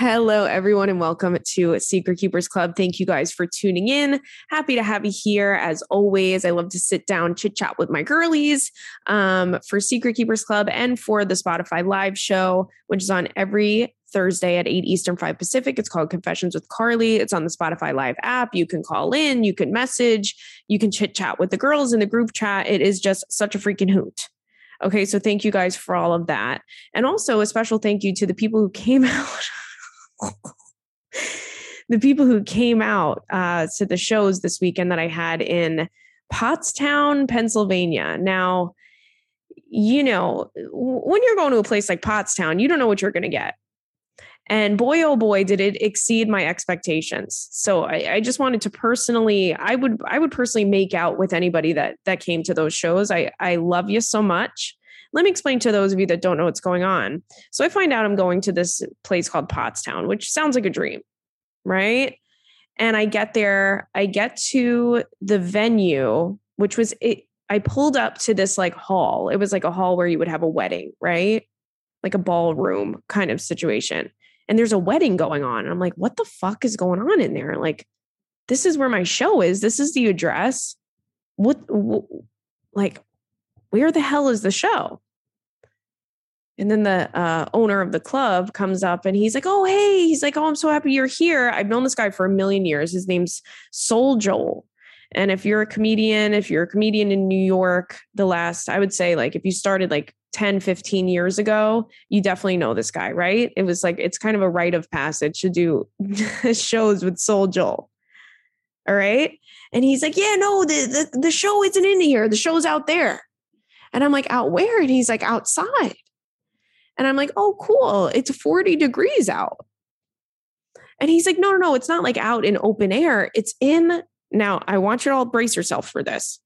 Hello, everyone, and welcome to Secret Keepers Club. Thank you guys for tuning in. Happy to have you here as always. I love to sit down, chit chat with my girlies um, for Secret Keepers Club and for the Spotify live show, which is on every Thursday at 8 Eastern, 5 Pacific. It's called Confessions with Carly. It's on the Spotify Live app. You can call in, you can message, you can chit chat with the girls in the group chat. It is just such a freaking hoot. Okay, so thank you guys for all of that. And also a special thank you to the people who came out. The people who came out uh, to the shows this weekend that I had in Pottstown, Pennsylvania. Now, you know, when you're going to a place like Pottstown, you don't know what you're going to get. And boy, oh boy, did it exceed my expectations. So I, I, just wanted to personally, I would, I would personally make out with anybody that that came to those shows. I, I love you so much. Let me explain to those of you that don't know what's going on. So I find out I'm going to this place called Pottstown, which sounds like a dream, right? And I get there, I get to the venue, which was it. I pulled up to this like hall. It was like a hall where you would have a wedding, right? Like a ballroom kind of situation. And there's a wedding going on. And I'm like, what the fuck is going on in there? Like, this is where my show is. This is the address. What, what like, where the hell is the show? And then the uh, owner of the club comes up and he's like, Oh, hey, he's like, Oh, I'm so happy you're here. I've known this guy for a million years. His name's Soul Joel. And if you're a comedian, if you're a comedian in New York, the last, I would say, like, if you started like 10, 15 years ago, you definitely know this guy, right? It was like, it's kind of a rite of passage to do shows with Soul Joel. All right. And he's like, Yeah, no, the, the, the show isn't in here. The show's out there. And I'm like, out where? And he's like, outside. And I'm like, oh, cool. It's 40 degrees out. And he's like, no, no, no, it's not like out in open air. It's in, now I want you to all brace yourself for this.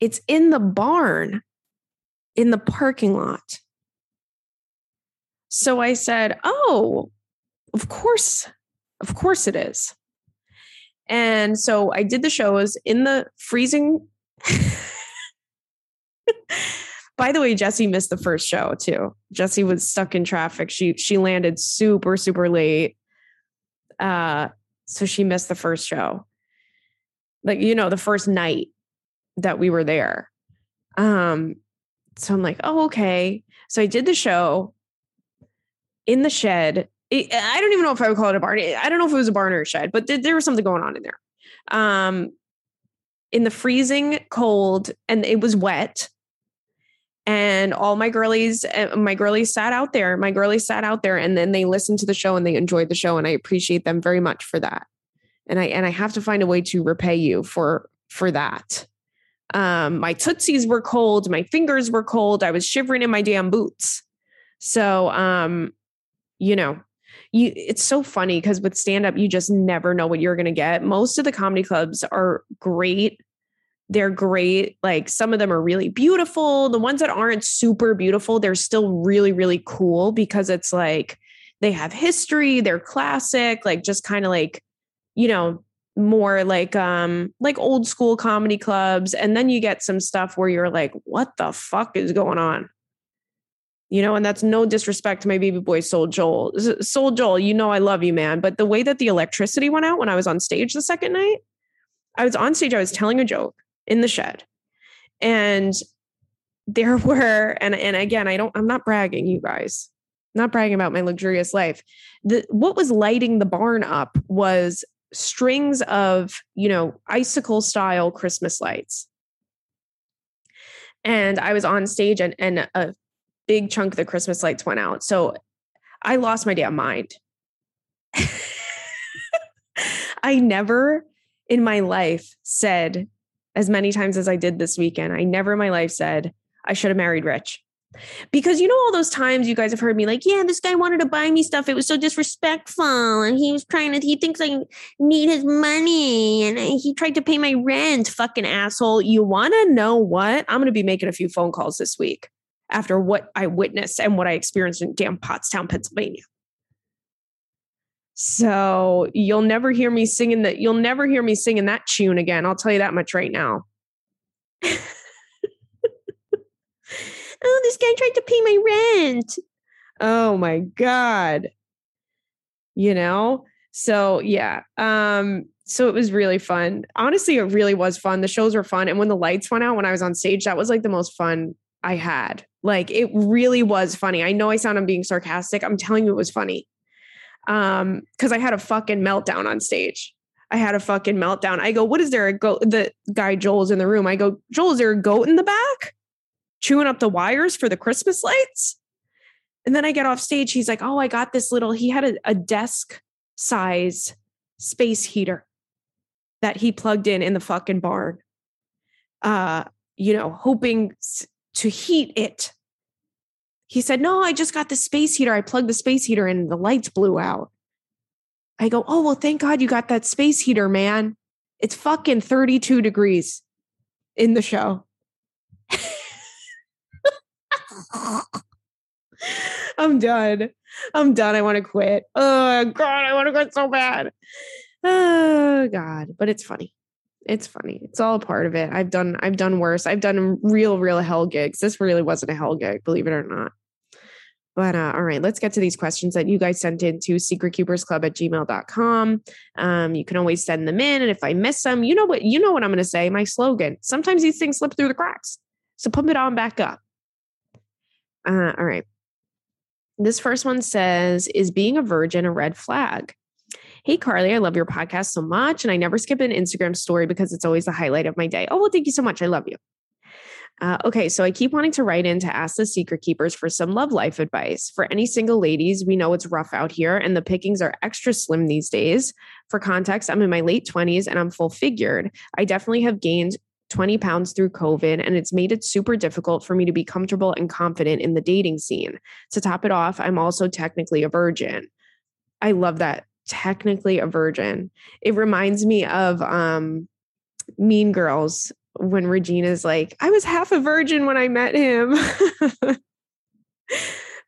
It's in the barn in the parking lot. So I said, oh, of course, of course it is. And so I did the shows in the freezing By the way, Jesse missed the first show too. Jesse was stuck in traffic. She she landed super super late. Uh so she missed the first show. Like you know, the first night that we were there. Um so I'm like, "Oh, okay." So I did the show in the shed. It, I don't even know if I would call it a barn. I don't know if it was a barn or a shed, but there was something going on in there. Um in the freezing cold and it was wet and all my girlies eh, my girlies sat out there my girlies sat out there and then they listened to the show and they enjoyed the show and i appreciate them very much for that. And i and i have to find a way to repay you for for that. Um my tootsies were cold my fingers were cold i was shivering in my damn boots. So um you know you it's so funny because with stand up you just never know what you're going to get. Most of the comedy clubs are great they're great. Like some of them are really beautiful. The ones that aren't super beautiful, they're still really, really cool because it's like they have history, they're classic, like just kind of like, you know, more like um like old school comedy clubs and then you get some stuff where you're like what the fuck is going on you know and that's no disrespect to my baby boy soul joel soul joel you know i love you man but the way that the electricity went out when i was on stage the second night i was on stage i was telling a joke in the shed. And there were, and and again, I don't, I'm not bragging, you guys. Not bragging about my luxurious life. The what was lighting the barn up was strings of, you know, icicle style Christmas lights. And I was on stage and, and a big chunk of the Christmas lights went out. So I lost my damn mind. I never in my life said as many times as I did this weekend. I never in my life said I should have married rich. Because you know all those times you guys have heard me like, yeah, this guy wanted to buy me stuff. It was so disrespectful, and he was trying to. He thinks I need his money, and he tried to pay my rent. Fucking asshole! You want to know what? I'm going to be making a few phone calls this week after what I witnessed and what I experienced in damn Pottstown, Pennsylvania. So you'll never hear me singing that. You'll never hear me singing that tune again. I'll tell you that much right now. oh, this guy tried to pay my rent. Oh my God. you know? So yeah. Um, so it was really fun. Honestly, it really was fun. The shows were fun. And when the lights went out when I was on stage, that was like the most fun I had. Like it really was funny. I know I sound I'm being sarcastic. I'm telling you it was funny. Um, because I had a fucking meltdown on stage. I had a fucking meltdown. I go, what is there a goat? The guy Joel's in the room. I go, Joel, is there a goat in the back? Chewing up the wires for the Christmas lights? And then I get off stage. He's like, oh, I got this little, he had a, a desk size space heater that he plugged in in the fucking barn. Uh, you know, hoping to heat it. He said, No, I just got the space heater. I plugged the space heater in and the lights blew out. I go, Oh, well, thank God you got that space heater, man. It's fucking 32 degrees in the show. I'm done. I'm done. I want to quit. Oh, God, I want to quit so bad. Oh, God. But it's funny it's funny. It's all a part of it. I've done I've done worse. I've done real, real hell gigs. This really wasn't a hell gig, believe it or not. But uh, all right, let's get to these questions that you guys sent in to secretkeepersclub at gmail.com. Um, you can always send them in. And if I miss them, you know what, you know what I'm gonna say, my slogan. Sometimes these things slip through the cracks. So pump it on back up. Uh, all right. This first one says, is being a virgin a red flag? Hey, Carly, I love your podcast so much. And I never skip an Instagram story because it's always the highlight of my day. Oh, well, thank you so much. I love you. Uh, okay, so I keep wanting to write in to ask the secret keepers for some love life advice. For any single ladies, we know it's rough out here and the pickings are extra slim these days. For context, I'm in my late 20s and I'm full figured. I definitely have gained 20 pounds through COVID, and it's made it super difficult for me to be comfortable and confident in the dating scene. To top it off, I'm also technically a virgin. I love that technically a virgin. It reminds me of um, Mean Girls when Regina's like, I was half a virgin when I met him.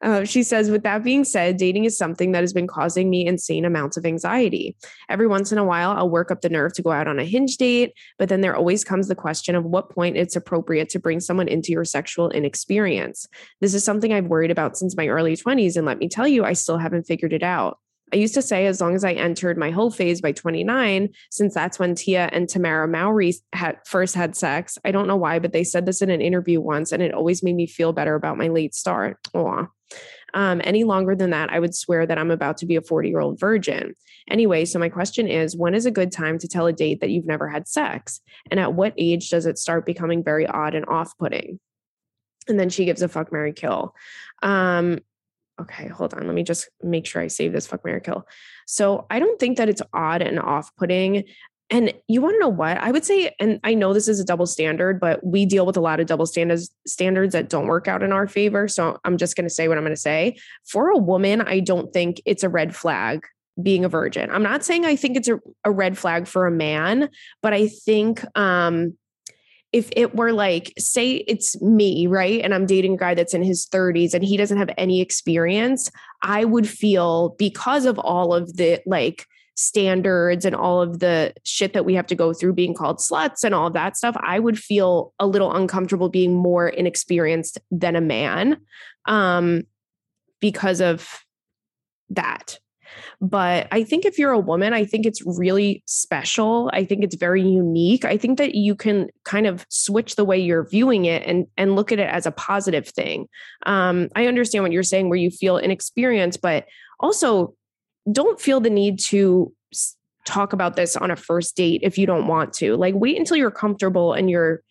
Uh, she says, with that being said, dating is something that has been causing me insane amounts of anxiety. Every once in a while, I'll work up the nerve to go out on a hinge date, but then there always comes the question of what point it's appropriate to bring someone into your sexual inexperience. This is something I've worried about since my early 20s, and let me tell you, I still haven't figured it out. I used to say as long as I entered my whole phase by 29, since that's when Tia and Tamera Mowry had first had sex. I don't know why, but they said this in an interview once, and it always made me feel better about my late start. Um, any longer than that, I would swear that I'm about to be a 40 year old virgin. Anyway, so my question is when is a good time to tell a date that you've never had sex? And at what age does it start becoming very odd and off putting? And then she gives a fuck, marry kill. Um, okay, hold on. Let me just make sure I save this fuck marry Kill. So I don't think that it's odd and off-putting. And you want to know what? I would say, and I know this is a double standard, but we deal with a lot of double standards standards that don't work out in our favor. So I'm just going to say what I'm going to say. For a woman, I don't think it's a red flag being a virgin. I'm not saying I think it's a, a red flag for a man, but I think um if it were like, say it's me, right? And I'm dating a guy that's in his 30s and he doesn't have any experience, I would feel because of all of the like standards and all of the shit that we have to go through being called sluts and all of that stuff, I would feel a little uncomfortable being more inexperienced than a man um, because of that. But I think if you're a woman, I think it's really special. I think it's very unique. I think that you can kind of switch the way you're viewing it and and look at it as a positive thing. Um, I understand what you're saying, where you feel inexperienced, but also don't feel the need to talk about this on a first date if you don't want to. Like wait until you're comfortable and you're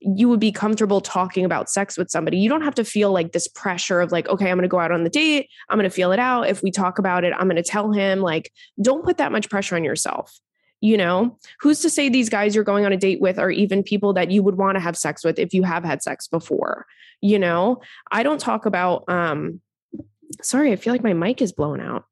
you would be comfortable talking about sex with somebody. You don't have to feel like this pressure of like, okay, I'm going to go out on the date. I'm going to feel it out. If we talk about it, I'm going to tell him. Like, don't put that much pressure on yourself. You know, who's to say these guys you're going on a date with are even people that you would want to have sex with if you have had sex before? You know, I don't talk about, um, sorry, I feel like my mic is blown out.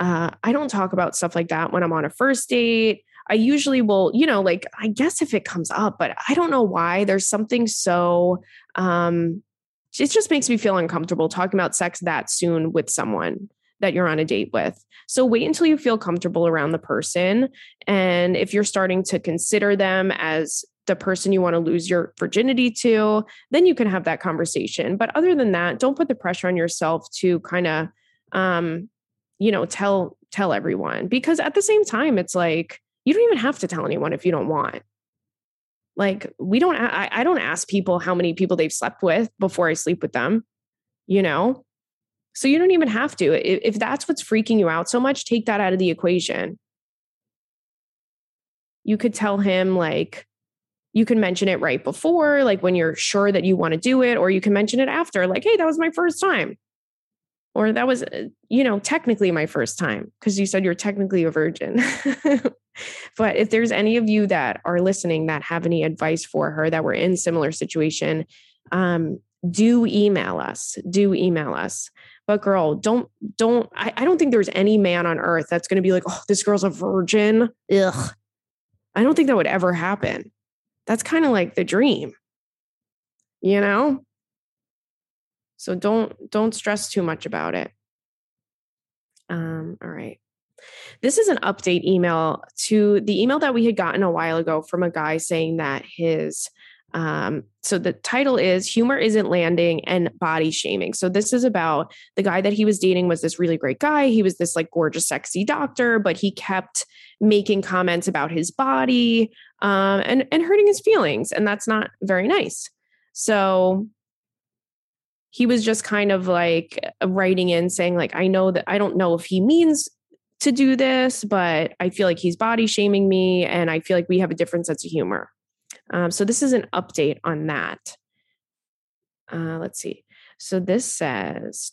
Uh, I don't talk about stuff like that when I'm on a first date. I usually will, you know, like I guess if it comes up, but I don't know why. There's something so um it just makes me feel uncomfortable talking about sex that soon with someone that you're on a date with. So wait until you feel comfortable around the person. And if you're starting to consider them as the person you want to lose your virginity to, then you can have that conversation. But other than that, don't put the pressure on yourself to kind of um, you know, tell tell everyone because at the same time, it's like you don't even have to tell anyone if you don't want. Like we don't, I, I don't ask people how many people they've slept with before I sleep with them, you know? So you don't even have to. If, if that's what's freaking you out so much, take that out of the equation. You could tell him, like, you can mention it right before, like when you're sure that you want to do it, or you can mention it after, like, hey, that was my first time. Or that was, uh, you know, technically my first time because you said you're technically a virgin. but if there's any of you that are listening that have any advice for her that were in similar situation, um, do email us. Do email us. But girl, don't don't I, I don't think there's any man on earth that's gonna be like, oh, this girl's a virgin. Ugh. I don't think that would ever happen. That's kind of like the dream. You know? So don't don't stress too much about it. Um, all right. This is an update email to the email that we had gotten a while ago from a guy saying that his um, so the title is Humor Isn't Landing and Body Shaming. So this is about the guy that he was dating was this really great guy. He was this like gorgeous, sexy doctor, but he kept making comments about his body um, and, and hurting his feelings. And that's not very nice. So he was just kind of like writing in saying, like, I know that I don't know if he means to do this, but I feel like he's body shaming me. And I feel like we have a different sense of humor. Um, so this is an update on that. Uh, let's see. So this says,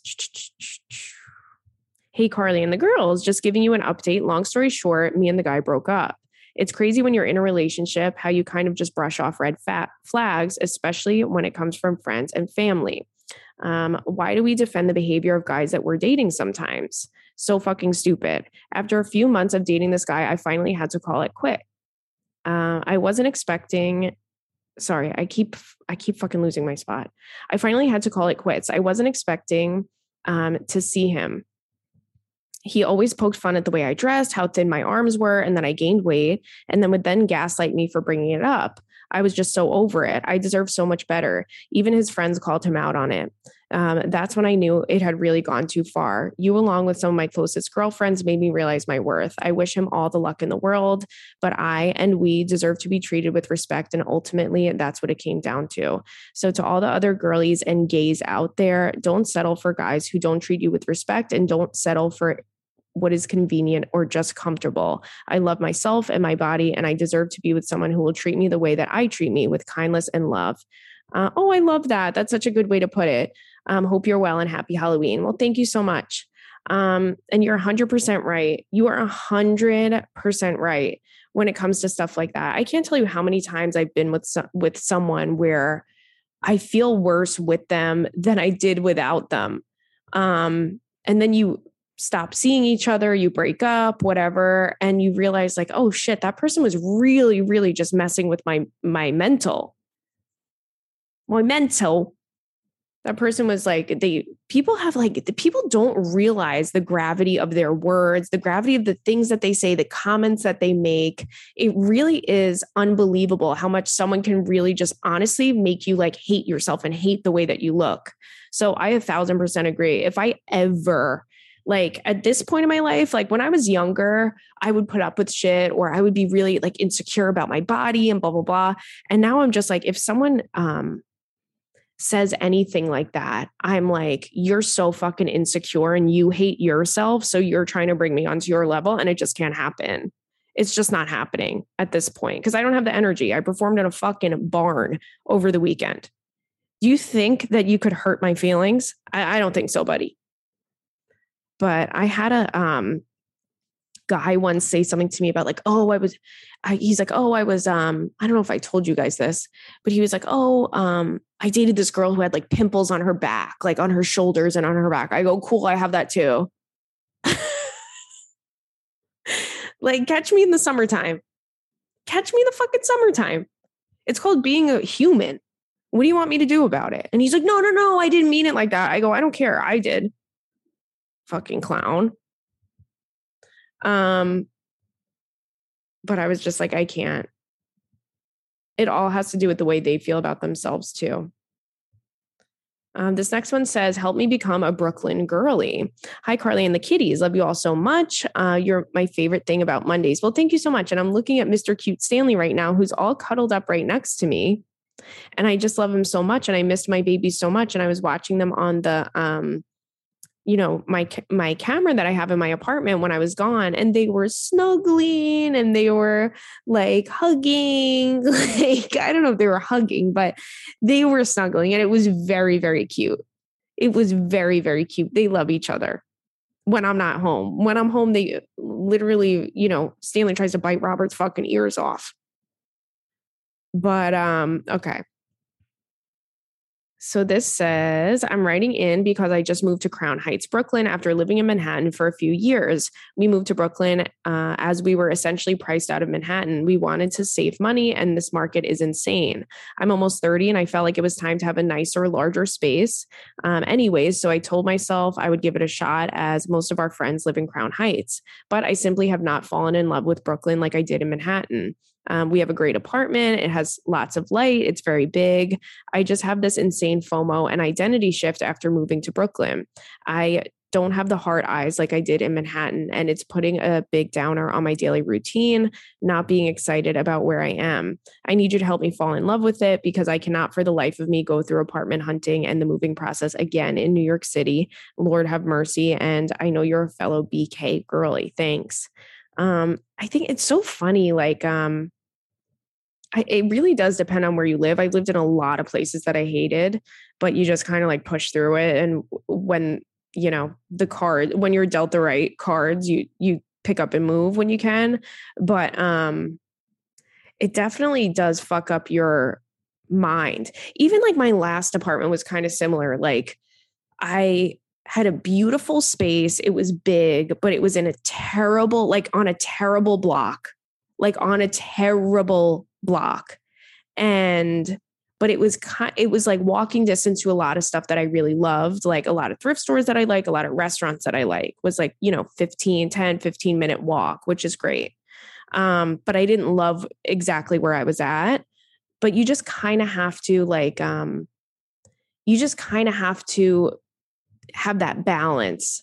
Hey, Carly and the girls, just giving you an update. Long story short, me and the guy broke up. It's crazy when you're in a relationship how you kind of just brush off red flags, especially when it comes from friends and family. Um, why do we defend the behavior of guys that we're dating sometimes? So fucking stupid. After a few months of dating this guy, I finally had to call it quit. Uh, I wasn't expecting. Sorry, I keep I keep fucking losing my spot. I finally had to call it quits. I wasn't expecting um, to see him. He always poked fun at the way I dressed, how thin my arms were, and that I gained weight, and then would then gaslight me for bringing it up. I was just so over it. I deserve so much better. Even his friends called him out on it um, that's when I knew it had really gone too far. You, along with some of my closest girlfriends, made me realize my worth. I wish him all the luck in the world, but I and we deserve to be treated with respect. And ultimately, that's what it came down to. So, to all the other girlies and gays out there, don't settle for guys who don't treat you with respect and don't settle for what is convenient or just comfortable. I love myself and my body, and I deserve to be with someone who will treat me the way that I treat me with kindness and love. Uh, oh, I love that. That's such a good way to put it. Um, hope you're well and happy Halloween. Well, thank you so much. Um, and you're 100% right. You are 100% right when it comes to stuff like that. I can't tell you how many times I've been with with someone where I feel worse with them than I did without them. Um, and then you stop seeing each other, you break up, whatever, and you realize like, oh shit, that person was really, really just messing with my my mental. My mental. That person was like they people have like the people don't realize the gravity of their words the gravity of the things that they say the comments that they make. It really is unbelievable how much someone can really just honestly make you like hate yourself and hate the way that you look. So i a thousand percent agree. If i ever like at this point in my life like when i was younger i would put up with shit or i would be really like insecure about my body and blah blah blah and now i'm just like if someone um says anything like that, I'm like, you're so fucking insecure and you hate yourself. So you're trying to bring me onto your level and it just can't happen. It's just not happening at this point because I don't have the energy. I performed in a fucking barn over the weekend. Do you think that you could hurt my feelings? I, I don't think so, buddy. But I had a um guy once say something to me about like, oh, I was, I, he's like, oh, I was, um, I don't know if I told you guys this, but he was like, oh, um, I dated this girl who had like pimples on her back, like on her shoulders and on her back. I go, cool, I have that too. like, catch me in the summertime. Catch me in the fucking summertime. It's called being a human. What do you want me to do about it? And he's like, no, no, no, I didn't mean it like that. I go, I don't care. I did. Fucking clown. Um, but I was just like, I can't. It all has to do with the way they feel about themselves, too. Um, this next one says, Help me become a Brooklyn girly. Hi, Carly and the kitties. Love you all so much. Uh, you're my favorite thing about Mondays. Well, thank you so much. And I'm looking at Mr. Cute Stanley right now, who's all cuddled up right next to me. And I just love him so much. And I missed my babies so much. And I was watching them on the um, you know my my camera that i have in my apartment when i was gone and they were snuggling and they were like hugging like i don't know if they were hugging but they were snuggling and it was very very cute. It was very very cute. They love each other. When i'm not home. When i'm home they literally you know stanley tries to bite robert's fucking ears off. But um okay so this says, I'm writing in because I just moved to Crown Heights, Brooklyn after living in Manhattan for a few years. We moved to Brooklyn uh, as we were essentially priced out of Manhattan. We wanted to save money, and this market is insane. I'm almost 30, and I felt like it was time to have a nicer, larger space. Um, anyways, so I told myself I would give it a shot as most of our friends live in Crown Heights, but I simply have not fallen in love with Brooklyn like I did in Manhattan. Um, we have a great apartment. It has lots of light. It's very big. I just have this insane FOMO and identity shift after moving to Brooklyn. I don't have the hard eyes like I did in Manhattan. And it's putting a big downer on my daily routine, not being excited about where I am. I need you to help me fall in love with it because I cannot for the life of me go through apartment hunting and the moving process again in New York City. Lord have mercy. And I know you're a fellow BK girly. Thanks. Um, I think it's so funny. Like, um, I, it really does depend on where you live. I lived in a lot of places that I hated, but you just kind of like push through it. And when you know the card, when you're dealt the right cards, you you pick up and move when you can. But um, it definitely does fuck up your mind. Even like my last apartment was kind of similar. Like I had a beautiful space. It was big, but it was in a terrible, like on a terrible block, like on a terrible block. And but it was kind it was like walking distance to a lot of stuff that I really loved like a lot of thrift stores that I like a lot of restaurants that I like was like you know 15 10 15 minute walk which is great. Um but I didn't love exactly where I was at. But you just kind of have to like um you just kind of have to have that balance.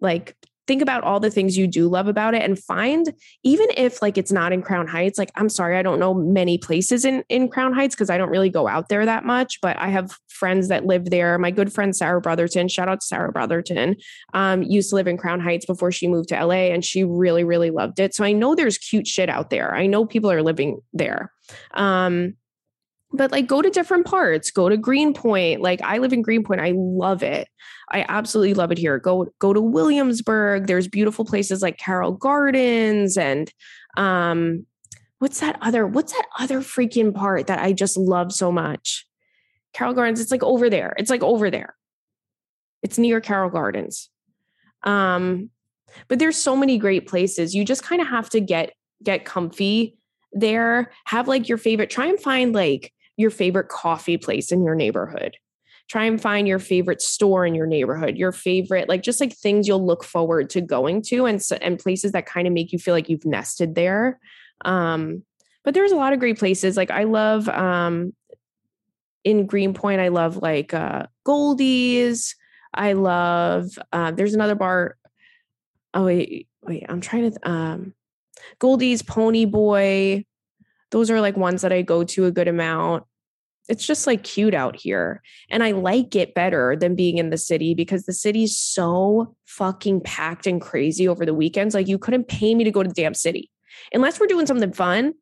Like think about all the things you do love about it and find even if like it's not in crown heights like i'm sorry i don't know many places in in crown heights because i don't really go out there that much but i have friends that live there. My good friend sarah brotherton shout out to sarah brotherton um, used to live in crown heights before she moved to la and she really really loved it. So i know there's cute shit out there. I know people are living there. Um, but like go to different parts go to greenpoint like i live in greenpoint i love it. I absolutely love it here. Go go to williamsburg there's beautiful places like carroll gardens and um what's that other what's that other freaking part that i just love so much? Carroll gardens it's like over there it's like over there. It's near carroll gardens. Um but there's so many great places you just kind of have to get get comfy there have like your favorite try and find like your favorite coffee place in your neighborhood. Try and find your favorite store in your neighborhood, your favorite, like just like things you'll look forward to going to and, and places that kind of make you feel like you've nested there. Um, but there's a lot of great places. Like I love um, in Greenpoint, I love like uh, Goldie's. I love, uh, there's another bar. Oh, wait, wait, I'm trying to, um, Goldie's Pony Boy those are like ones that I go to a good amount. It's just like cute out here. And I like it better than being in the city because the city's so fucking packed and crazy over the weekends. Like you couldn't pay me to go to the damn city unless we're doing something fun,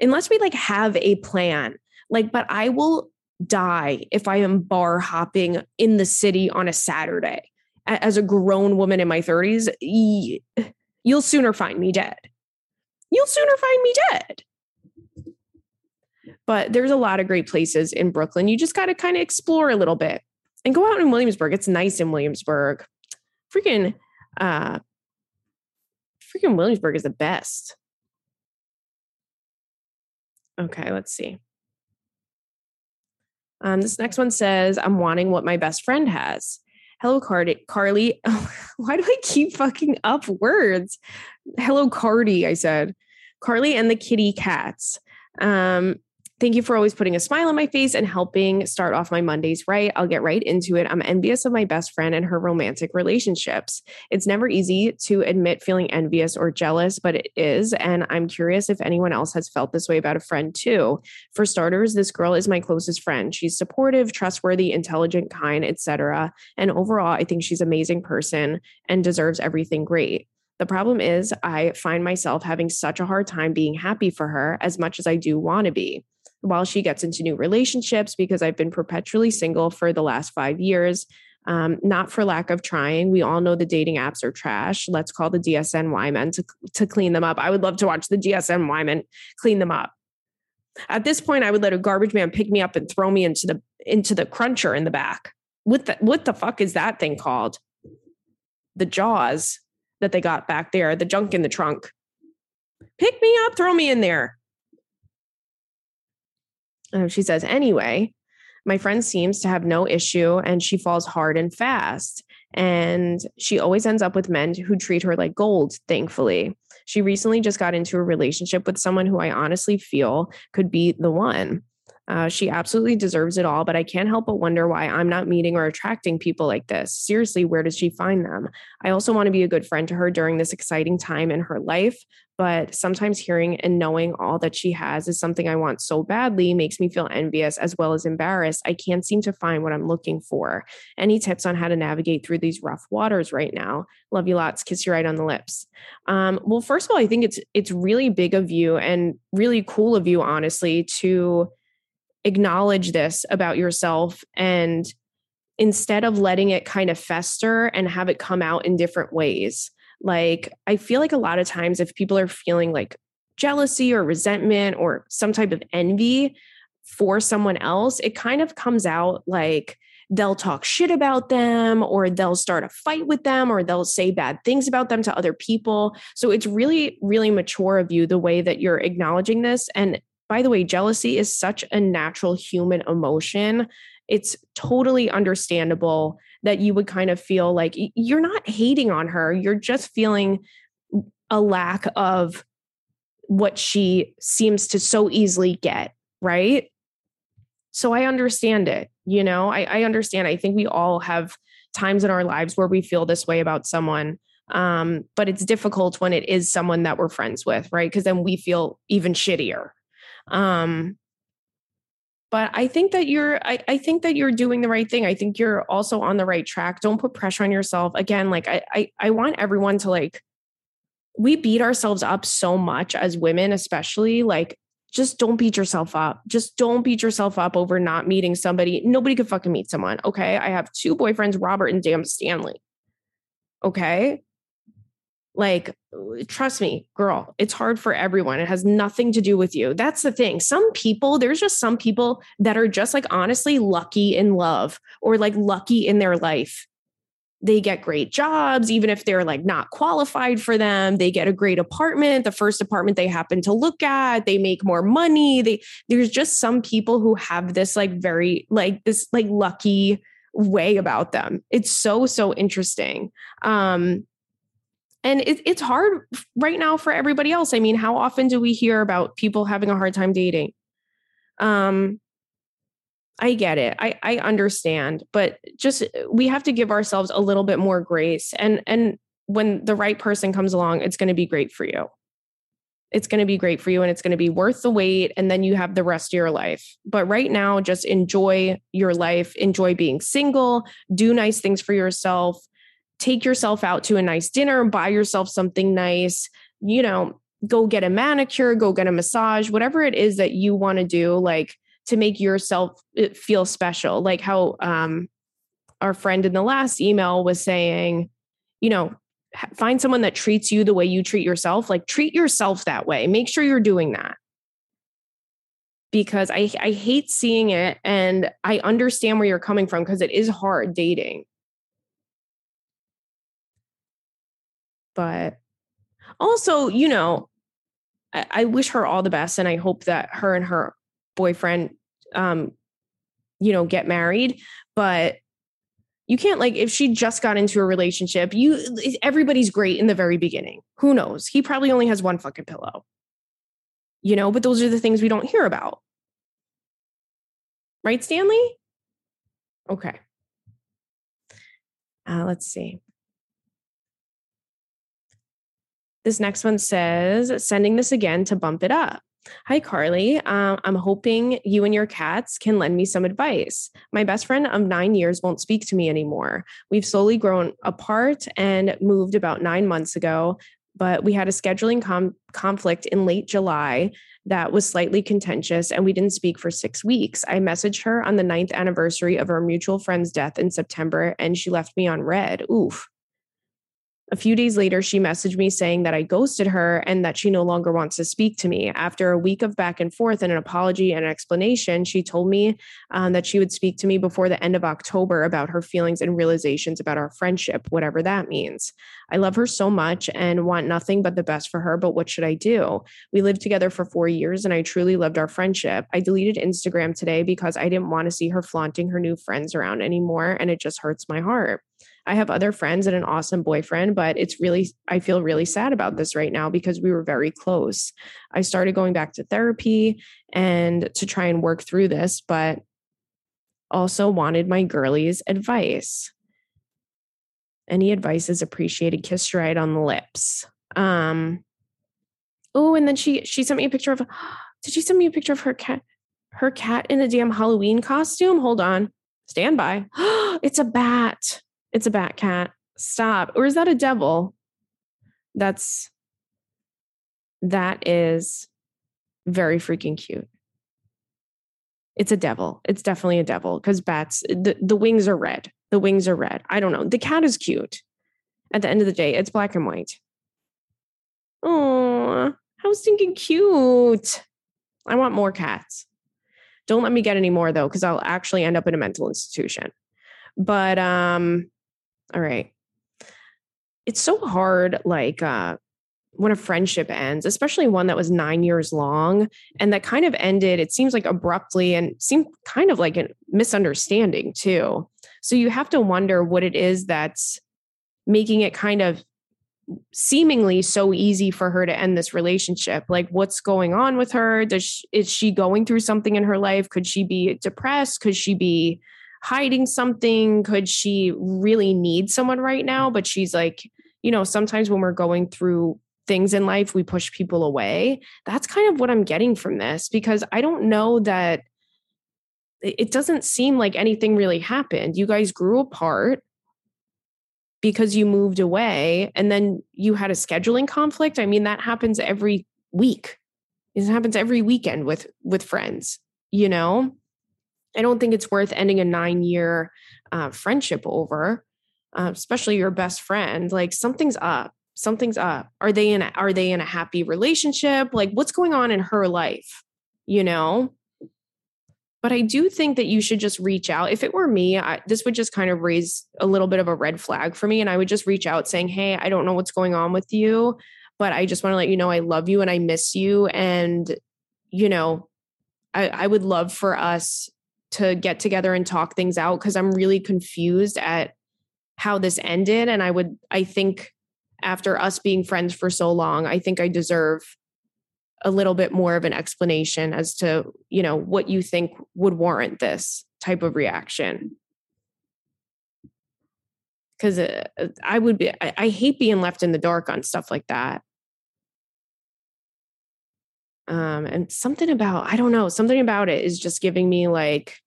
unless we like have a plan. Like, but I will die if I am bar hopping in the city on a Saturday. As a grown woman in my 30s, you'll sooner find me dead. You'll sooner find me dead. But there's a lot of great places in Brooklyn. You just got to kind of explore a little bit and go out in Williamsburg. It's nice in Williamsburg. Freaking, uh, freaking Williamsburg is the best. Okay, let's see. Um, this next one says, I'm wanting what my best friend has. Hello, Cardi- Carly. Why do I keep fucking up words? Hello, Cardi, I said. Carly and the kitty cats. Um, Thank you for always putting a smile on my face and helping start off my Mondays right. I'll get right into it. I'm envious of my best friend and her romantic relationships. It's never easy to admit feeling envious or jealous, but it is. And I'm curious if anyone else has felt this way about a friend too. For starters, this girl is my closest friend. She's supportive, trustworthy, intelligent, kind, etc. And overall, I think she's an amazing person and deserves everything great. The problem is, I find myself having such a hard time being happy for her as much as I do want to be while she gets into new relationships because I've been perpetually single for the last five years. Um, not for lack of trying. We all know the dating apps are trash. Let's call the DSNY men to, to clean them up. I would love to watch the DSNY men clean them up. At this point, I would let a garbage man pick me up and throw me into the into the cruncher in the back. What the what the fuck is that thing called? The jaws that they got back there, the junk in the trunk. Pick me up, throw me in there. Uh, she says, anyway, my friend seems to have no issue and she falls hard and fast. And she always ends up with men who treat her like gold, thankfully. She recently just got into a relationship with someone who I honestly feel could be the one. Uh, she absolutely deserves it all, but I can't help but wonder why I'm not meeting or attracting people like this. Seriously, where does she find them? I also want to be a good friend to her during this exciting time in her life, but sometimes hearing and knowing all that she has is something I want so badly makes me feel envious as well as embarrassed. I can't seem to find what I'm looking for. Any tips on how to navigate through these rough waters right now? Love you lots. Kiss you right on the lips. Um, well, first of all, I think it's it's really big of you and really cool of you, honestly, to acknowledge this about yourself and instead of letting it kind of fester and have it come out in different ways. Like, I feel like a lot of times if people are feeling like jealousy or resentment or some type of envy for someone else, it kind of comes out like they'll talk shit about them or they'll start a fight with them or they'll say bad things about them to other people. So it's really, really mature of you the way that you're acknowledging this. And by the way, jealousy is such a natural human emotion. It's totally understandable that you would kind of feel like you're not hating on her. You're just feeling a lack of what she seems to so easily get, right? So I understand it. You know, I, I understand. I think we all have times in our lives where we feel this way about someone. Um, but it's difficult when it is someone that we're friends with, right? Because then we feel even shittier, um, but I think that you're I, I think that you're doing the right thing. I think you're also on the right track. Don't put pressure on yourself. Again, like I I, I want everyone to like we beat ourselves up so much as women, especially like just don't beat yourself up. Just don't beat yourself up over not meeting somebody. Nobody could fucking meet someone. Okay. I have two boyfriends, Robert and damn Stanley. Okay. Like, trust me, girl, it's hard for everyone. It has nothing to do with you. That's the thing. Some people, there's just some people that are just like honestly lucky in love or like lucky in their life. They get great jobs, even if they're like not qualified for them. They get a great apartment, the first apartment they happen to look at. They make more money. They there's just some people who have this like very like this like lucky way about them. It's so so interesting. Um, and it, it's hard right now for everybody else. I mean how often do we hear about people having a hard time dating? Um i get it. I i understand. But just we have to give ourselves a little bit more grace. And and when the right person comes along it's going to be great for you. It's going to be great for you and it's going to be worth the wait and then you have the rest of your life. But right now just enjoy your life. Enjoy being single. Do nice things for yourself take yourself out to a nice dinner, buy yourself something nice, you know, go get a manicure, go get a massage, whatever it is that you want to do, like to make yourself eh, feel special. Like how um, our friend in the last email was saying, you know, find someone that treats you the way you treat yourself. Like treat yourself that way. Make sure you're doing that. Because I, I hate seeing it and I understand where you're coming from because it is hard dating. But also, you know, I, I wish her all the best. And I hope that her and her boyfriend, um, you know, get married. But you can't like if she just got into a relationship you everybody's great in the very beginning who knows he probably only has one fucking pillow you know but those are the things we don't hear about Right, Stanley? Okay. Uh, let's see. This next one says, sending this again to bump it up. Hi, Carly. Um, I'm hoping you and your cats can lend me some advice. My best friend of nine years won't speak to me anymore. We've slowly grown apart and moved about nine months ago, but we had a scheduling com- conflict in late July that was slightly contentious and we didn't speak for six weeks. I messaged her on the ninth anniversary of our mutual friend's death in September and she left me on read. Oof. A few days later, she messaged me saying that I ghosted her and that she no longer wants to speak to me. After a week of back and forth and an apology and an explanation, she told me um, that she would speak to me before the end of October about her feelings and realizations about our friendship, whatever that means. I love her so much and want nothing but the best for her, but what should I do? We lived together for four years and I truly loved our friendship. I deleted Instagram today because I didn't want to see her flaunting her new friends around anymore, and it just hurts my heart. I have other friends and an awesome boyfriend, but it's really, I feel really sad about this right now because we were very close. I started going back to therapy and to try and work through this, but also wanted my girlie's advice. Any advice is appreciated. Kiss right on the lips. Um, oh, and then she she sent me a picture of did she send me a picture of her cat her cat in a damn Halloween costume? Hold on. Stand by. it's a bat. It's a bat cat. Stop. Or is that a devil? That's that is very freaking cute. It's a devil. It's definitely a devil because bats the, the wings are red. The wings are red. I don't know. The cat is cute. At the end of the day, it's black and white. Oh, how stinking cute. I want more cats. Don't let me get any more though, because I'll actually end up in a mental institution. But um, all right. It's so hard, like, uh, when a friendship ends, especially one that was nine years long and that kind of ended, it seems like abruptly and seemed kind of like a misunderstanding too. So you have to wonder what it is that's making it kind of seemingly so easy for her to end this relationship. Like, what's going on with her? Does she, is she going through something in her life? Could she be depressed? Could she be hiding something? Could she really need someone right now? But she's like, you know, sometimes when we're going through things in life, we push people away. That's kind of what I'm getting from this because I don't know that it doesn't seem like anything really happened. You guys grew apart because you moved away and then you had a scheduling conflict. I mean, that happens every week. It happens every weekend with with friends, you know? I don't think it's worth ending a nine year uh, friendship over, uh, especially your best friend. Like something's up. Something's up. Are they in? A, are they in a happy relationship? Like what's going on in her life? You know. But I do think that you should just reach out. If it were me, I, this would just kind of raise a little bit of a red flag for me, and I would just reach out saying, "Hey, I don't know what's going on with you, but I just want to let you know I love you and I miss you, and you know, I, I would love for us to get together and talk things out because I'm really confused at how this ended. And I would, I think after us being friends for so long, I think I deserve a little bit more of an explanation as to, you know, what you think would warrant this type of reaction. Because uh, uh, I would be, I, I hate being left in the dark on stuff like that um and something about i don't know something about it is just giving me like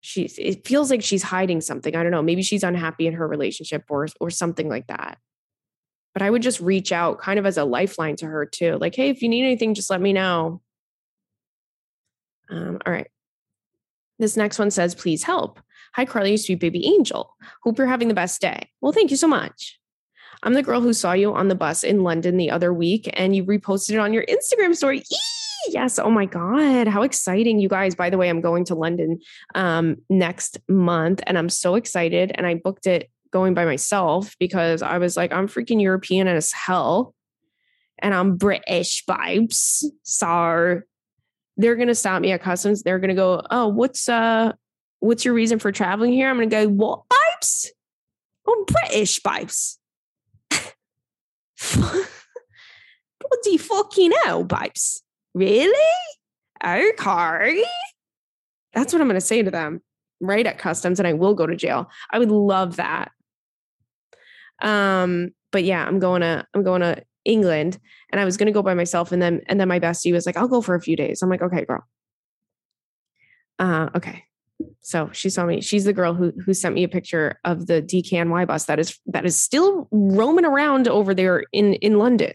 she's it feels like she's hiding something. I don't know. Maybe she's unhappy in her relationship or or something like that. But I would just reach out kind of as a lifeline to her too. Like, hey, if you need anything, just let me know. Um, all right. This next one says, please help. Hi, Carly, you sweet baby angel. Hope you're having the best day. Well, thank you so much. I'm the girl who saw you on the bus in London the other week and you reposted it on your Instagram story. Eee! Yes. Oh my God. How exciting. You guys, by the way, I'm going to London um, next month and I'm so excited. And I booked it going by myself because I was like, I'm freaking European as hell and I'm British vibes. So they're going to stop me at customs. They're going to go, Oh, what's, uh, what's your reason for traveling here? I'm going to go, what vibes? Oh, British vibes. Bloody fucking hell, babes. Really? okay. That's what I'm going to say to them right at customs and I will go to jail. I would love that. Um, but yeah, I'm going to I'm going to England and I was going to go by myself and then and then my bestie was like, "I'll go for a few days." I'm like, "Okay, girl." Uh, okay. So she saw me. She's the girl who who sent me a picture of the DKNY bus that is that is still roaming around over there in in London,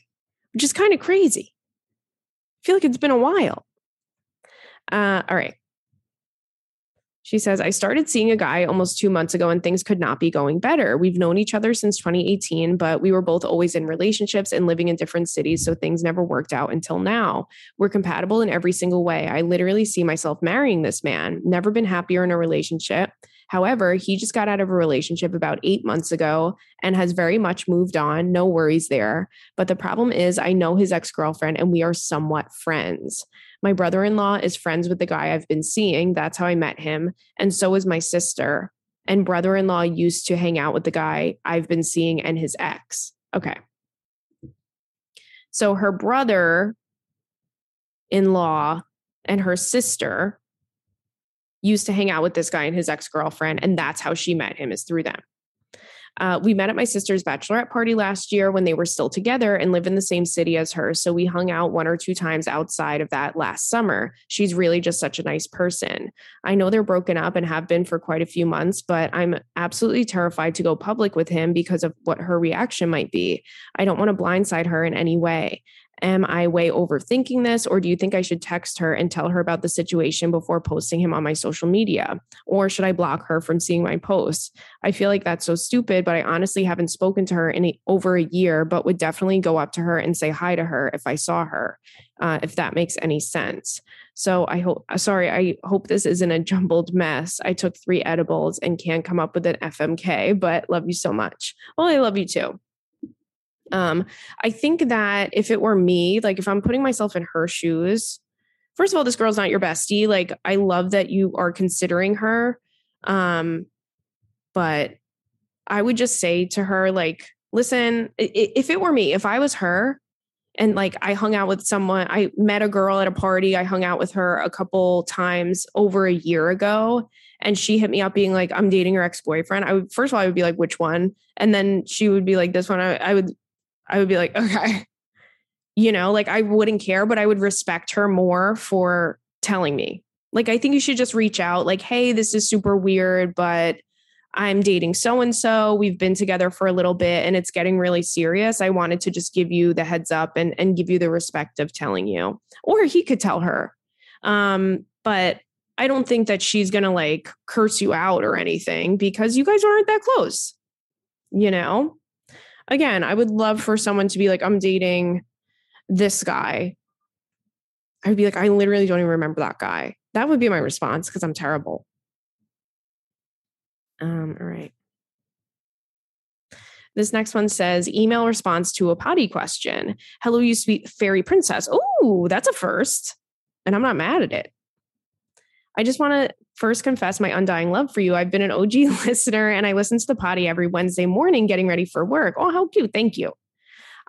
which is kind of crazy. Feel like it's been a while. Uh, all right. She says, I started seeing a guy almost two months ago and things could not be going better. We've known each other since 2018, but we were both always in relationships and living in different cities. So things never worked out until now. We're compatible in every single way. I literally see myself marrying this man. Never been happier in a relationship. However, he just got out of a relationship about eight months ago and has very much moved on. No worries there. But the problem is, I know his ex girlfriend and we are somewhat friends. My brother in law is friends with the guy I've been seeing. That's how I met him. And so is my sister. And brother in law used to hang out with the guy I've been seeing and his ex. Okay. So her brother in law and her sister used to hang out with this guy and his ex girlfriend. And that's how she met him, is through them. Uh, we met at my sister's bachelorette party last year when they were still together and live in the same city as her. So we hung out one or two times outside of that last summer. She's really just such a nice person. I know they're broken up and have been for quite a few months, but I'm absolutely terrified to go public with him because of what her reaction might be. I don't want to blindside her in any way. Am I way overthinking this? Or do you think I should text her and tell her about the situation before posting him on my social media? Or should I block her from seeing my posts? I feel like that's so stupid, but I honestly haven't spoken to her in a, over a year, but would definitely go up to her and say hi to her if I saw her, uh, if that makes any sense. So I hope, uh, sorry, I hope this isn't a jumbled mess. I took three edibles and can't come up with an FMK, but love you so much. Well, I love you too. Um, I think that if it were me, like if I'm putting myself in her shoes, first of all, this girl's not your bestie. Like I love that you are considering her. Um, but I would just say to her, like, listen, if it were me, if I was her, and like I hung out with someone, I met a girl at a party. I hung out with her a couple times over a year ago. And she hit me up being like, I'm dating her ex boyfriend. I would, first of all, I would be like, which one? And then she would be like, this one. I, I would I would be like, okay. You know, like I wouldn't care, but I would respect her more for telling me. Like, I think you should just reach out, like, hey, this is super weird, but I'm dating so and so. We've been together for a little bit and it's getting really serious. I wanted to just give you the heads up and, and give you the respect of telling you. Or he could tell her. Um, but I don't think that she's going to like curse you out or anything because you guys aren't that close, you know? Again, I would love for someone to be like, I'm dating this guy. I would be like, I literally don't even remember that guy. That would be my response because I'm terrible. Um, all right. This next one says email response to a potty question. Hello, you sweet fairy princess. Oh, that's a first. And I'm not mad at it. I just want to first confess my undying love for you. I've been an OG listener and I listen to the potty every Wednesday morning getting ready for work. Oh, how cute. Thank you.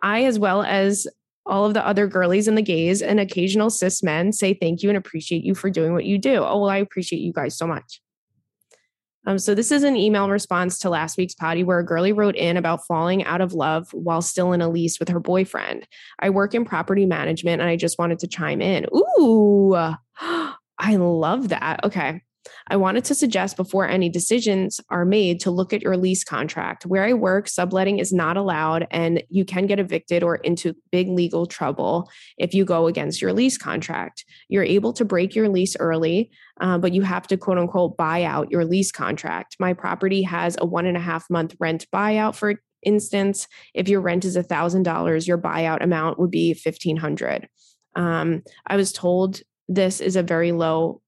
I, as well as all of the other girlies and the gays and occasional cis men, say thank you and appreciate you for doing what you do. Oh, well, I appreciate you guys so much. Um, so this is an email response to last week's potty where a girlie wrote in about falling out of love while still in a lease with her boyfriend. I work in property management and I just wanted to chime in. Ooh, I love that. Okay. I wanted to suggest before any decisions are made to look at your lease contract. Where I work, subletting is not allowed, and you can get evicted or into big legal trouble if you go against your lease contract. You're able to break your lease early, uh, but you have to quote unquote buy out your lease contract. My property has a one and a half month rent buyout, for instance. If your rent is $1,000, your buyout amount would be 1500 um, I was told this is a very low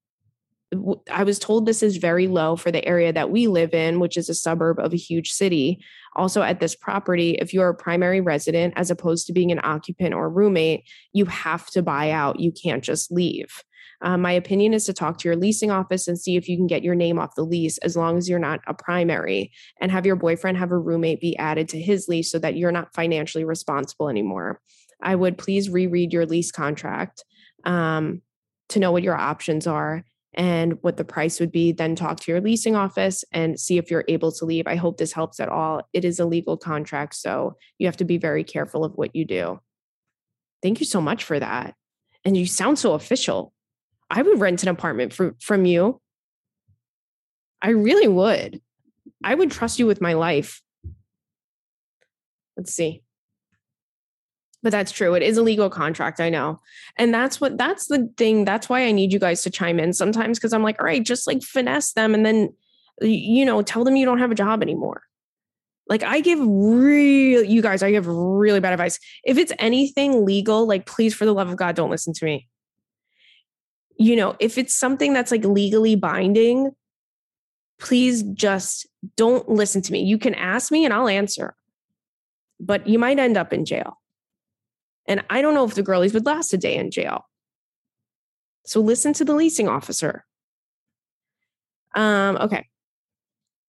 I was told this is very low for the area that we live in, which is a suburb of a huge city. Also, at this property, if you're a primary resident as opposed to being an occupant or roommate, you have to buy out. You can't just leave. Um, my opinion is to talk to your leasing office and see if you can get your name off the lease as long as you're not a primary and have your boyfriend have a roommate be added to his lease so that you're not financially responsible anymore. I would please reread your lease contract. Um, to know what your options are and what the price would be. Then talk to your leasing office and see if you're able to leave. I hope this helps at all. It is a legal contract, so you have to be very careful of what you do. Thank you so much for that. And you sound so official. I would rent an apartment for, from you. I really would. I would trust you with my life. Let's see. But that's true. It is a legal contract. I know. And that's what, that's the thing. That's why I need you guys to chime in sometimes because I'm like, all right, just like finesse them and then, you know, tell them you don't have a job anymore. Like I give real, you guys, I give really bad advice. If it's anything legal, like please, for the love of God, don't listen to me. You know, if it's something that's like legally binding, please just don't listen to me. You can ask me and I'll answer, but you might end up in jail. And I don't know if the girlies would last a day in jail. So listen to the leasing officer. Um, okay.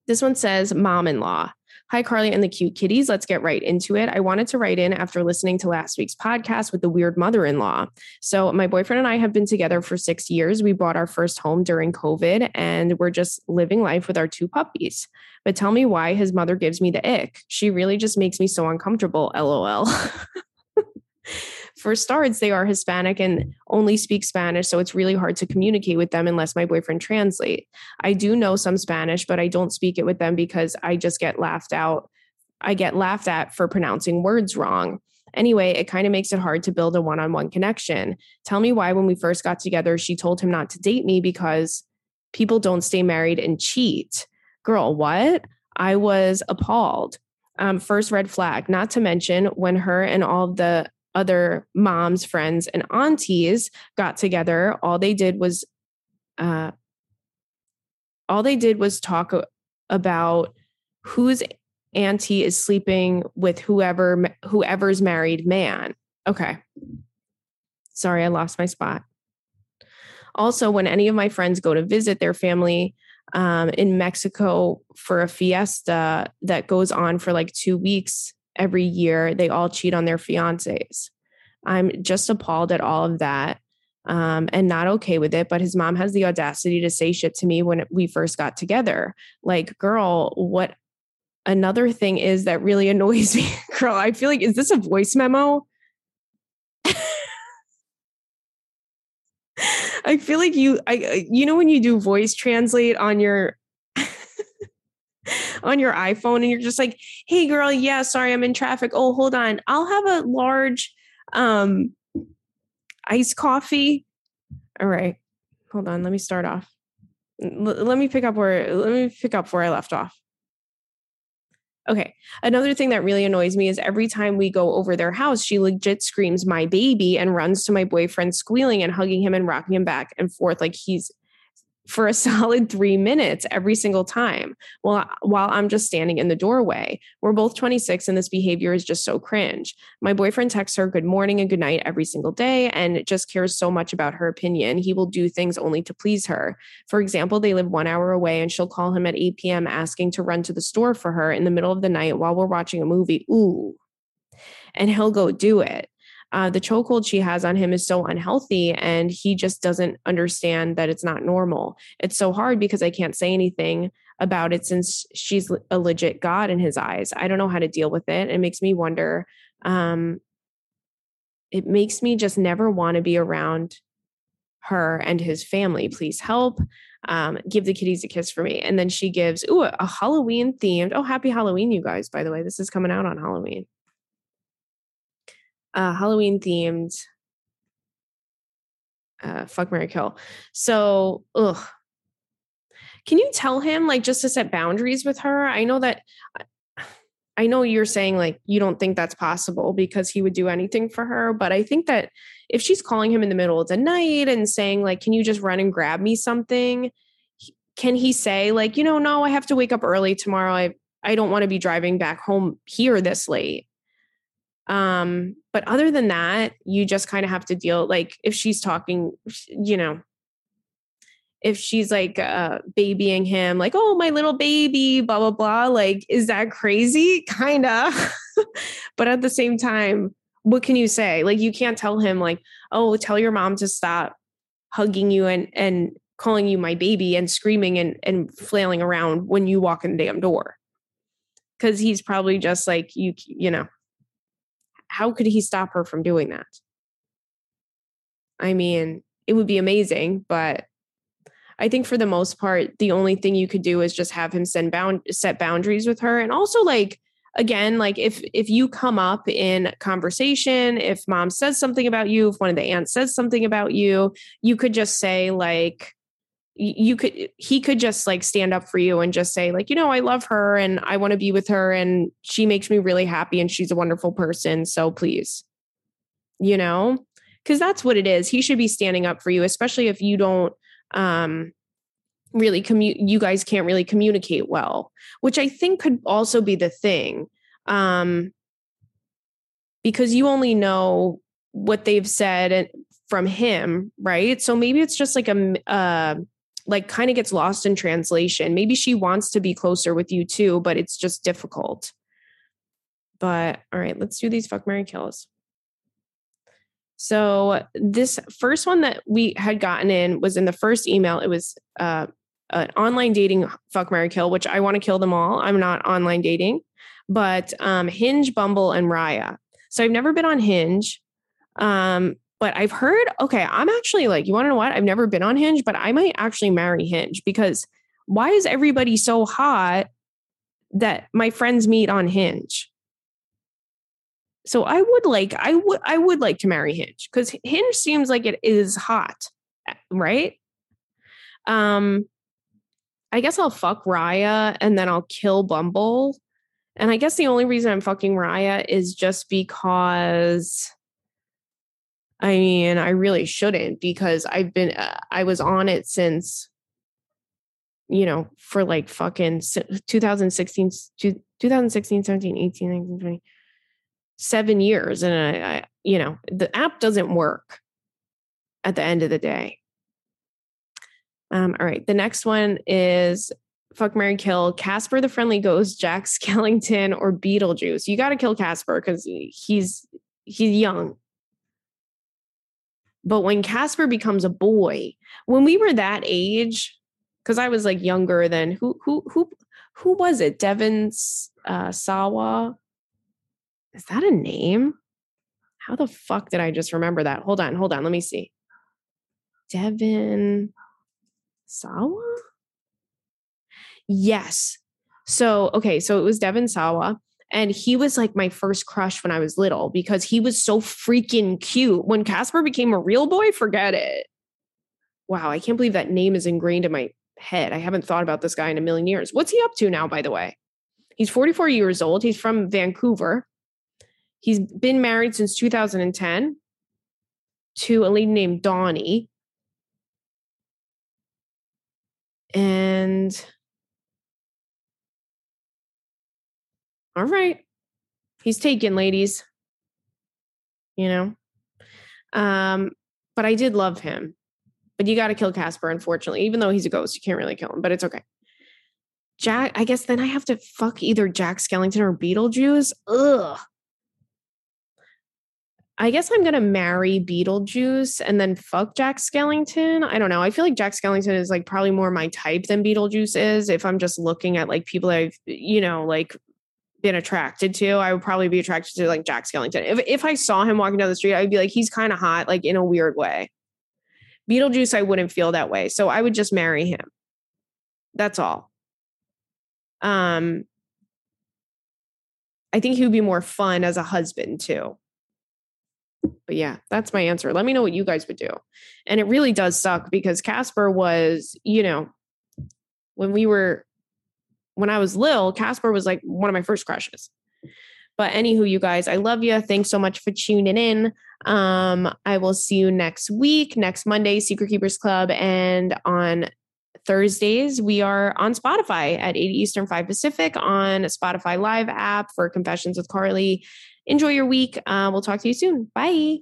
This one says mom in law. Hi, Carly and the cute kitties. Let's get right into it. I wanted to write in after listening to last week's podcast with the weird mother in law. So, my boyfriend and I have been together for six years. We bought our first home during COVID and we're just living life with our two puppies. But tell me why his mother gives me the ick. She really just makes me so uncomfortable. LOL. for starts, they are Hispanic and only speak Spanish, so it's really hard to communicate with them unless my boyfriend translate. I do know some Spanish, but I don't speak it with them because I just get laughed out. I get laughed at for pronouncing words wrong. Anyway, it kind of makes it hard to build a one on one connection. Tell me why, when we first got together, she told him not to date me because people don't stay married and cheat. Girl, what? I was appalled. Um, first red flag, not to mention when her and all the other moms, friends, and aunties got together, all they did was uh, all they did was talk about whose auntie is sleeping with whoever whoever's married man. Okay. Sorry, I lost my spot. Also, when any of my friends go to visit their family um, in Mexico for a fiesta that goes on for like two weeks, every year they all cheat on their fiancés. I'm just appalled at all of that um, and not okay with it. But his mom has the audacity to say shit to me when we first got together. Like, girl, what another thing is that really annoys me, girl, I feel like, is this a voice memo? I feel like you, I, you know, when you do voice translate on your on your iPhone and you're just like, hey girl, yeah, sorry, I'm in traffic. Oh, hold on. I'll have a large um iced coffee. All right. Hold on. Let me start off. L- let me pick up where let me pick up where I left off. Okay. Another thing that really annoys me is every time we go over their house, she legit screams, my baby, and runs to my boyfriend, squealing and hugging him and rocking him back and forth like he's for a solid three minutes every single time while, while I'm just standing in the doorway. We're both 26 and this behavior is just so cringe. My boyfriend texts her good morning and good night every single day and just cares so much about her opinion. He will do things only to please her. For example, they live one hour away and she'll call him at 8 p.m. asking to run to the store for her in the middle of the night while we're watching a movie. Ooh. And he'll go do it uh, the chokehold she has on him is so unhealthy and he just doesn't understand that it's not normal. It's so hard because i can't say anything about it since she's a legit god in his eyes. I don't know how to deal with it. It makes me wonder um, it makes me just never want to be around her and his family. Please help um, give the kitties a kiss for me. And then she gives ooh a halloween themed oh happy halloween you guys by the way. This is coming out on halloween uh, Halloween themed uh, fuck Mary Kill. So, ugh. Can you tell him like just to set boundaries with her? I know that I know you're saying like you don't think that's possible because he would do anything for her, but I think that if she's calling him in the middle of the night and saying like can you just run and grab me something? Can he say like, you know, no, I have to wake up early tomorrow. I I don't want to be driving back home here this late. Um, but other than that, you just kind of have to deal like if she's talking, you know, if she's like uh, babying him, like, oh, my little baby, blah, blah, blah. Like, is that crazy? Kind of. but at the same time, what can you say? Like, you can't tell him, like, oh, tell your mom to stop hugging you and and calling you my baby and screaming and and flailing around when you walk in the damn door. Cuz he's probably just like you you know. How could he stop her from doing that? I mean, it would be amazing, but I think for the most part, the only thing you could do is just have him send bound set boundaries with her. And also like again, like if if you come up in conversation, if mom says something about you, if one of the aunts says something about you, you could just say like you could he could just like stand up for you and just say like you know i love her and i want to be with her and she makes me really happy and she's a wonderful person so please. You know? Because that's what it is. He should be standing up for you especially if you don't um really commute you guys can't really communicate well which i think could also be the thing um because you only know what they've said from him right? So maybe it's just like a uh like kind of gets lost in translation maybe she wants to be closer with you too but it's just difficult but all right let's do these fuck mary kills so this first one that we had gotten in was in the first email. It was uh, an online dating fuck Mary kill, which I want to kill them all. I'm not online dating, but um, Hinge, Bumble, and Raya. So I've never been on Hinge, um, but I've heard. Okay, I'm actually like, you want to know what? I've never been on Hinge, but I might actually marry Hinge because why is everybody so hot that my friends meet on Hinge? So I would like I would I would like to marry Hinge because Hinge seems like it is hot, eh, right? Um, I guess I'll fuck Raya and then I'll kill Bumble. And I guess the only reason I'm fucking Raya is just because I mean, I really shouldn't because I've been uh, I was on it since you know, for like fucking 2016 2016 17 18 19 20 seven years. And I, I, you know the app doesn't work at the end of the day. Um, all right. The next one is fuck mary kill casper the friendly ghost jack skellington or beetlejuice. You got to kill casper because he's he's young but when casper becomes a boy when we were that age because i was like younger than who who who who was it devin uh, sawa is that a name? How the fuck did I just remember that? Hold on, hold on. Let me see. Devin Sawa? Yes. So, okay, so it was Devin Sawa. And he was like my first crush when I was little because he was so freaking cute. When Casper became a real boy, forget it. Wow, I can't believe that name is ingrained in my head. I haven't thought about this guy in a million years. What's he up to now, by the way? He's 44 years old. He's from Vancouver. He's been married since 2010 to a lady named Donnie. And all right, he's taken, ladies. You know, um, but I did love him. But you got to kill Casper, unfortunately. Even though he's a ghost, you can't really kill him, but it's okay. Jack, I guess then I have to fuck either Jack Skellington or Beetlejuice. Ugh. I guess I'm gonna marry Beetlejuice and then fuck Jack Skellington. I don't know. I feel like Jack Skellington is like probably more my type than Beetlejuice is. If I'm just looking at like people I've, you know, like been attracted to, I would probably be attracted to like Jack Skellington. If if I saw him walking down the street, I'd be like, he's kind of hot, like in a weird way. Beetlejuice, I wouldn't feel that way. So I would just marry him. That's all. Um I think he would be more fun as a husband too. But yeah, that's my answer. Let me know what you guys would do. And it really does suck because Casper was, you know, when we were, when I was little, Casper was like one of my first crushes. But anywho, you guys, I love you. Thanks so much for tuning in. Um, I will see you next week, next Monday, Secret Keepers Club. And on Thursdays, we are on Spotify at 8 Eastern, 5 Pacific on Spotify Live app for Confessions with Carly enjoy your week. Uh, we'll talk to you soon. Bye.